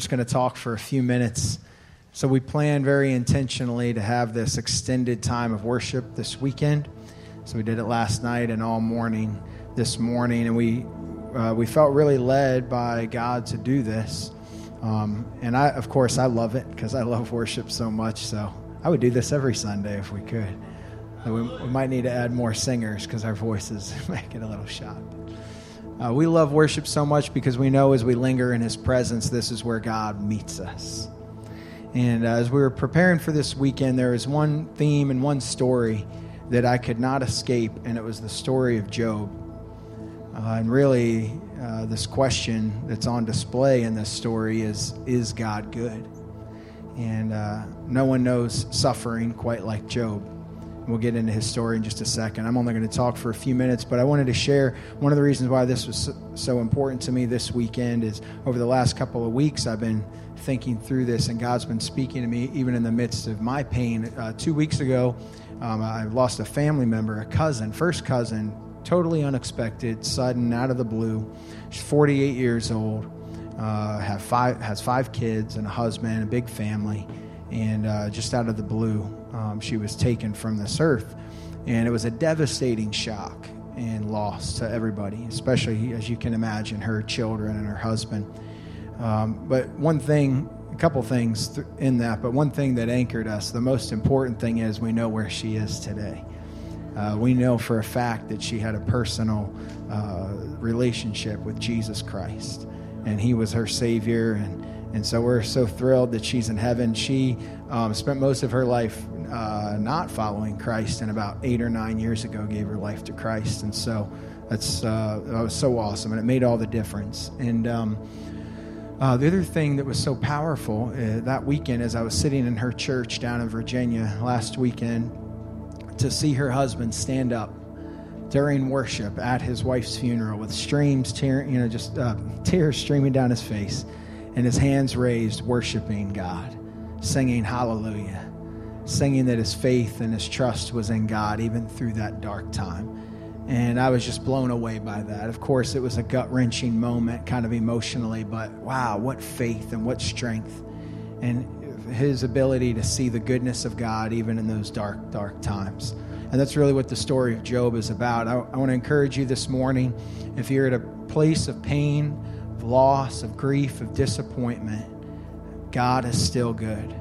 just going to talk for a few minutes. So, we plan very intentionally to have this extended time of worship this weekend. So, we did it last night and all morning this morning, and we, uh, we felt really led by God to do this. Um, and I, of course, I love it because I love worship so much. So, I would do this every Sunday if we could. We, we might need to add more singers because our voices might get a little shot. Uh, we love worship so much because we know as we linger in His presence, this is where God meets us. And uh, as we were preparing for this weekend, there was one theme and one story that I could not escape, and it was the story of Job. Uh, and really, uh, this question that's on display in this story is Is God good? And uh, no one knows suffering quite like Job. We'll get into his story in just a second. I'm only going to talk for a few minutes, but I wanted to share one of the reasons why this was so important to me this weekend is over the last couple of weeks, I've been thinking through this, and God's been speaking to me even in the midst of my pain. Uh, two weeks ago, um, I lost a family member, a cousin, first cousin, totally unexpected, sudden, out of the blue. She's 48 years old, uh, have five, has five kids and a husband, a big family, and uh, just out of the blue, um, she was taken from this earth. And it was a devastating shock and loss to everybody, especially as you can imagine, her children and her husband. Um, but one thing, a couple things th- in that, but one thing that anchored us, the most important thing is we know where she is today. Uh, we know for a fact that she had a personal uh, relationship with Jesus Christ, and He was her Savior. And, and so we're so thrilled that she's in heaven. She um, spent most of her life uh, not following Christ, and about eight or nine years ago gave her life to Christ. And so that's uh, that was so awesome, and it made all the difference. And um, uh, the other thing that was so powerful uh, that weekend, as I was sitting in her church down in Virginia last weekend, to see her husband stand up during worship at his wife's funeral with streams tearing, you know, just uh, tears streaming down his face, and his hands raised, worshiping God, singing Hallelujah singing that his faith and his trust was in God even through that dark time. And I was just blown away by that. Of course, it was a gut wrenching moment, kind of emotionally, but wow, what faith and what strength. And his ability to see the goodness of God even in those dark, dark times. And that's really what the story of Job is about. I, I want to encourage you this morning if you're at a place of pain, of loss, of grief, of disappointment, God is still good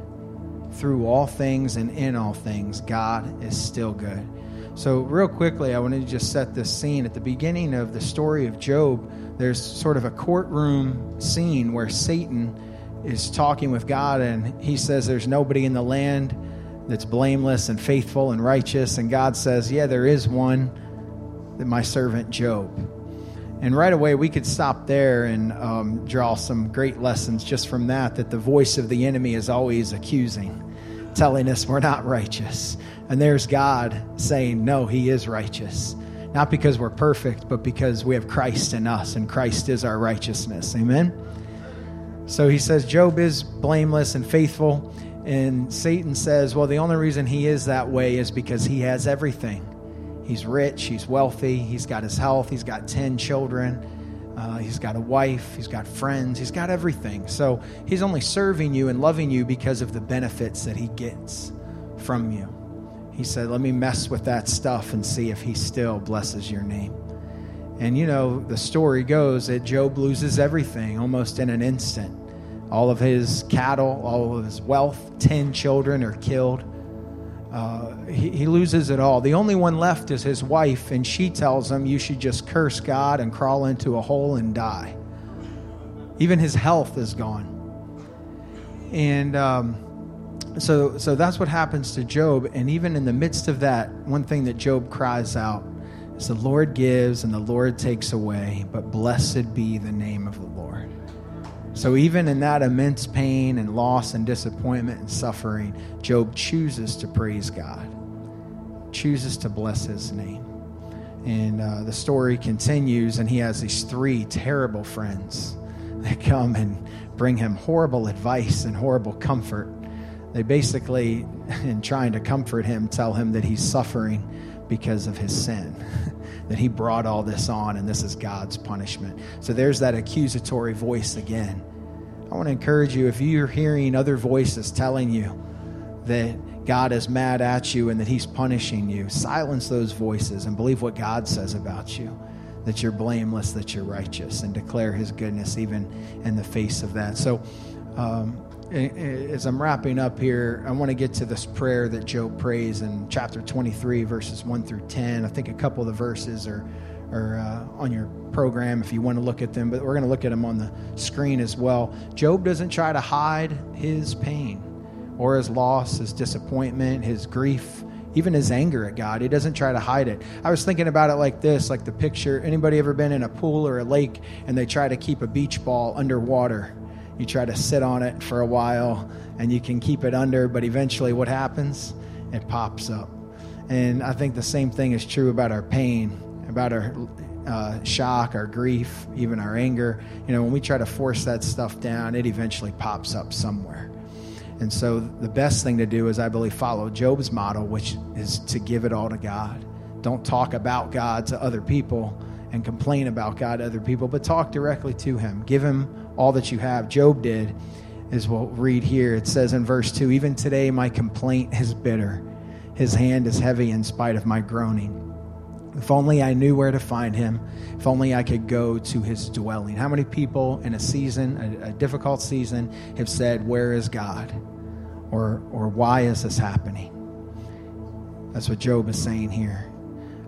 through all things and in all things, God is still good. So, real quickly, I wanted to just set this scene. At the beginning of the story of Job, there's sort of a courtroom scene where Satan is talking with God, and he says, There's nobody in the land that's blameless and faithful and righteous. And God says, Yeah, there is one, that my servant Job. And right away, we could stop there and um, draw some great lessons just from that that the voice of the enemy is always accusing telling us we're not righteous. And there's God saying, no, He is righteous. Not because we're perfect, but because we have Christ in us, and Christ is our righteousness. Amen? So he says, Job is blameless and faithful. And Satan says, well, the only reason he is that way is because he has everything. He's rich, he's wealthy, he's got his health, he's got 10 children. Uh, he's got a wife, he's got friends, he's got everything. So he's only serving you and loving you because of the benefits that he gets from you. He said, Let me mess with that stuff and see if he still blesses your name. And you know, the story goes that Job loses everything almost in an instant. All of his cattle, all of his wealth, 10 children are killed. Uh, he, he loses it all. The only one left is his wife, and she tells him, You should just curse God and crawl into a hole and die. Even his health is gone. And um, so, so that's what happens to Job. And even in the midst of that, one thing that Job cries out is, The Lord gives and the Lord takes away, but blessed be the name of the Lord. So, even in that immense pain and loss and disappointment and suffering, Job chooses to praise God, chooses to bless his name. And uh, the story continues, and he has these three terrible friends that come and bring him horrible advice and horrible comfort. They basically, in trying to comfort him, tell him that he's suffering because of his sin. that he brought all this on and this is God's punishment. So there's that accusatory voice again. I want to encourage you if you're hearing other voices telling you that God is mad at you and that He's punishing you, silence those voices and believe what God says about you that you're blameless, that you're righteous, and declare His goodness even in the face of that. So, um, as I'm wrapping up here, I want to get to this prayer that Job prays in chapter 23, verses 1 through 10. I think a couple of the verses are, are uh, on your program if you want to look at them, but we're going to look at them on the screen as well. Job doesn't try to hide his pain or his loss, his disappointment, his grief even his anger at God. He doesn't try to hide it. I was thinking about it like this, like the picture. Anybody ever been in a pool or a lake and they try to keep a beach ball underwater? You try to sit on it for a while and you can keep it under, but eventually what happens? It pops up. And I think the same thing is true about our pain, about our uh, shock, our grief, even our anger. You know, when we try to force that stuff down, it eventually pops up somewhere. And so the best thing to do is, I believe, follow Job's model, which is to give it all to God. Don't talk about God to other people and complain about God to other people, but talk directly to Him. Give Him all that you have. Job did, as we'll read here. It says in verse 2 Even today my complaint is bitter, His hand is heavy in spite of my groaning. If only I knew where to find him. If only I could go to his dwelling. How many people in a season, a, a, difficult season, have said, Where is God? Or, or why is this happening? That's what Job is saying here.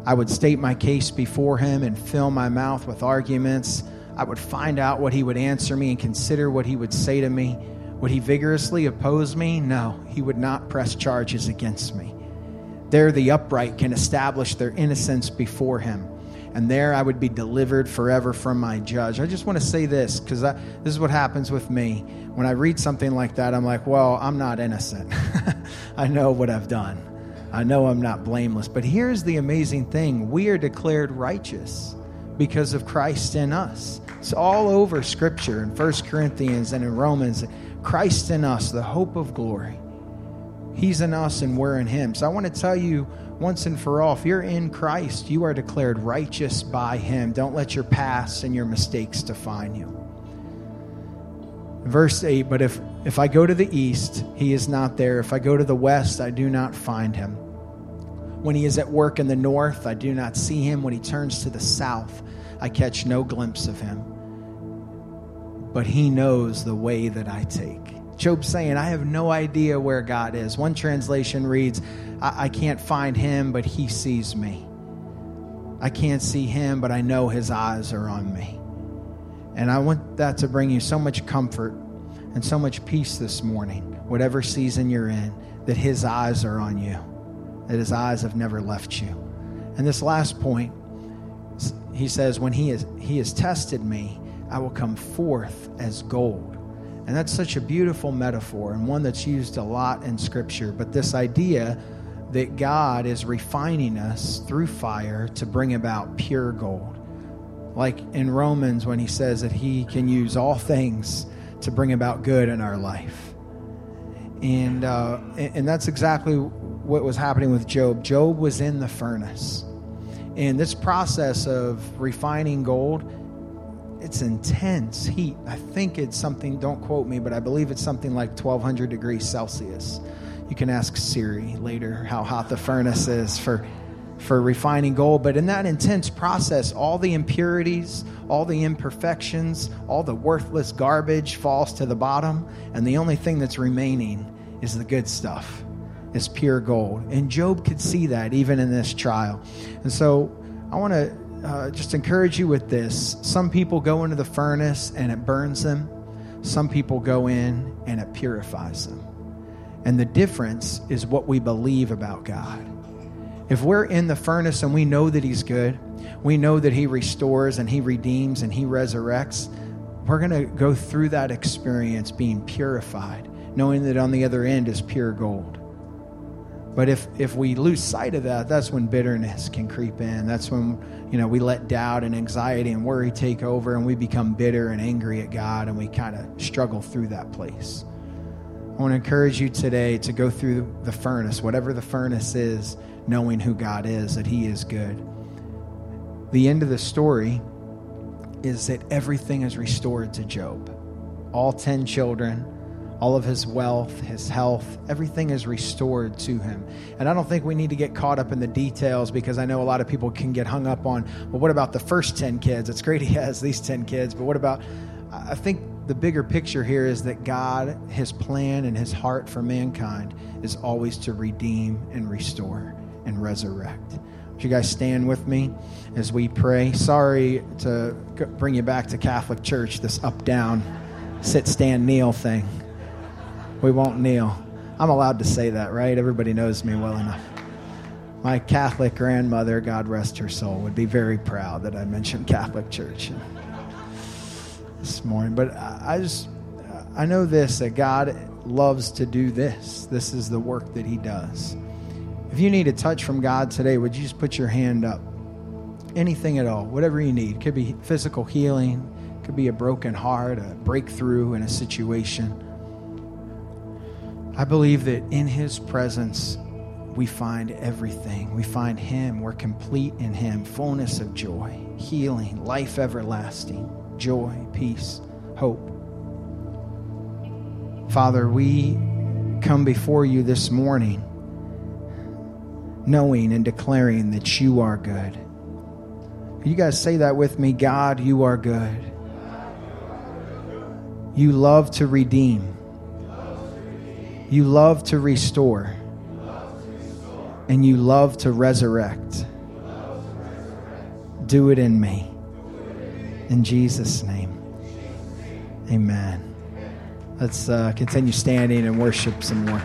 I would state my case before him and fill my mouth with arguments. I would find out what he would answer me and consider what he would say to me. Would he vigorously oppose me? No, he would not press charges against me. There, the upright can establish their innocence before him. And there I would be delivered forever from my judge. I just want to say this because this is what happens with me. When I read something like that, I'm like, well, I'm not innocent. I know what I've done, I know I'm not blameless. But here's the amazing thing we are declared righteous because of Christ in us. It's all over Scripture in 1 Corinthians and in Romans. Christ in us, the hope of glory. He's in us and we're in Him. So I want to tell you once and for all if you're in Christ, you are declared righteous by Him. Don't let your past and your mistakes define you. Verse 8 But if, if I go to the east, He is not there. If I go to the west, I do not find Him. When He is at work in the north, I do not see Him. When He turns to the south, I catch no glimpse of Him. But He knows the way that I take. Job saying, I have no idea where God is. One translation reads, I, I can't find him, but he sees me. I can't see him, but I know his eyes are on me. And I want that to bring you so much comfort and so much peace this morning, whatever season you're in, that his eyes are on you, that his eyes have never left you. And this last point, he says, When he, is, he has tested me, I will come forth as gold. And that's such a beautiful metaphor and one that's used a lot in Scripture. But this idea that God is refining us through fire to bring about pure gold. Like in Romans, when he says that he can use all things to bring about good in our life. And, uh, and that's exactly what was happening with Job. Job was in the furnace. And this process of refining gold it's intense heat. I think it's something, don't quote me, but I believe it's something like 1200 degrees Celsius. You can ask Siri later how hot the furnace is for for refining gold, but in that intense process, all the impurities, all the imperfections, all the worthless garbage falls to the bottom, and the only thing that's remaining is the good stuff. Is pure gold. And Job could see that even in this trial. And so I want to uh, just encourage you with this. Some people go into the furnace and it burns them, some people go in and it purifies them. And the difference is what we believe about God. If we're in the furnace and we know that He's good, we know that He restores and He redeems and He resurrects, we're going to go through that experience being purified, knowing that on the other end is pure gold. But if, if we lose sight of that, that's when bitterness can creep in. That's when, you know, we let doubt and anxiety and worry take over and we become bitter and angry at God and we kind of struggle through that place. I want to encourage you today to go through the furnace, whatever the furnace is, knowing who God is, that He is good. The end of the story is that everything is restored to Job. all 10 children, all of his wealth, his health, everything is restored to him. And I don't think we need to get caught up in the details because I know a lot of people can get hung up on, well, what about the first 10 kids? It's great he has these 10 kids, but what about, I think the bigger picture here is that God, his plan and his heart for mankind is always to redeem and restore and resurrect. Would you guys stand with me as we pray? Sorry to bring you back to Catholic Church, this up down, sit, stand, kneel thing. We won't kneel. I'm allowed to say that, right? Everybody knows me well enough. My Catholic grandmother, God rest her soul, would be very proud that I mentioned Catholic Church this morning. But I just, I know this that God loves to do this. This is the work that He does. If you need a touch from God today, would you just put your hand up? Anything at all, whatever you need. Could be physical healing, could be a broken heart, a breakthrough in a situation. I believe that in His presence, we find everything. We find Him. We're complete in Him. Fullness of joy, healing, life everlasting, joy, peace, hope. Father, we come before you this morning knowing and declaring that you are good. You guys say that with me God, you are good. You love to redeem. You love to restore. And you love to resurrect. Do it in me. In Jesus' name. Amen. Let's uh, continue standing and worship some more.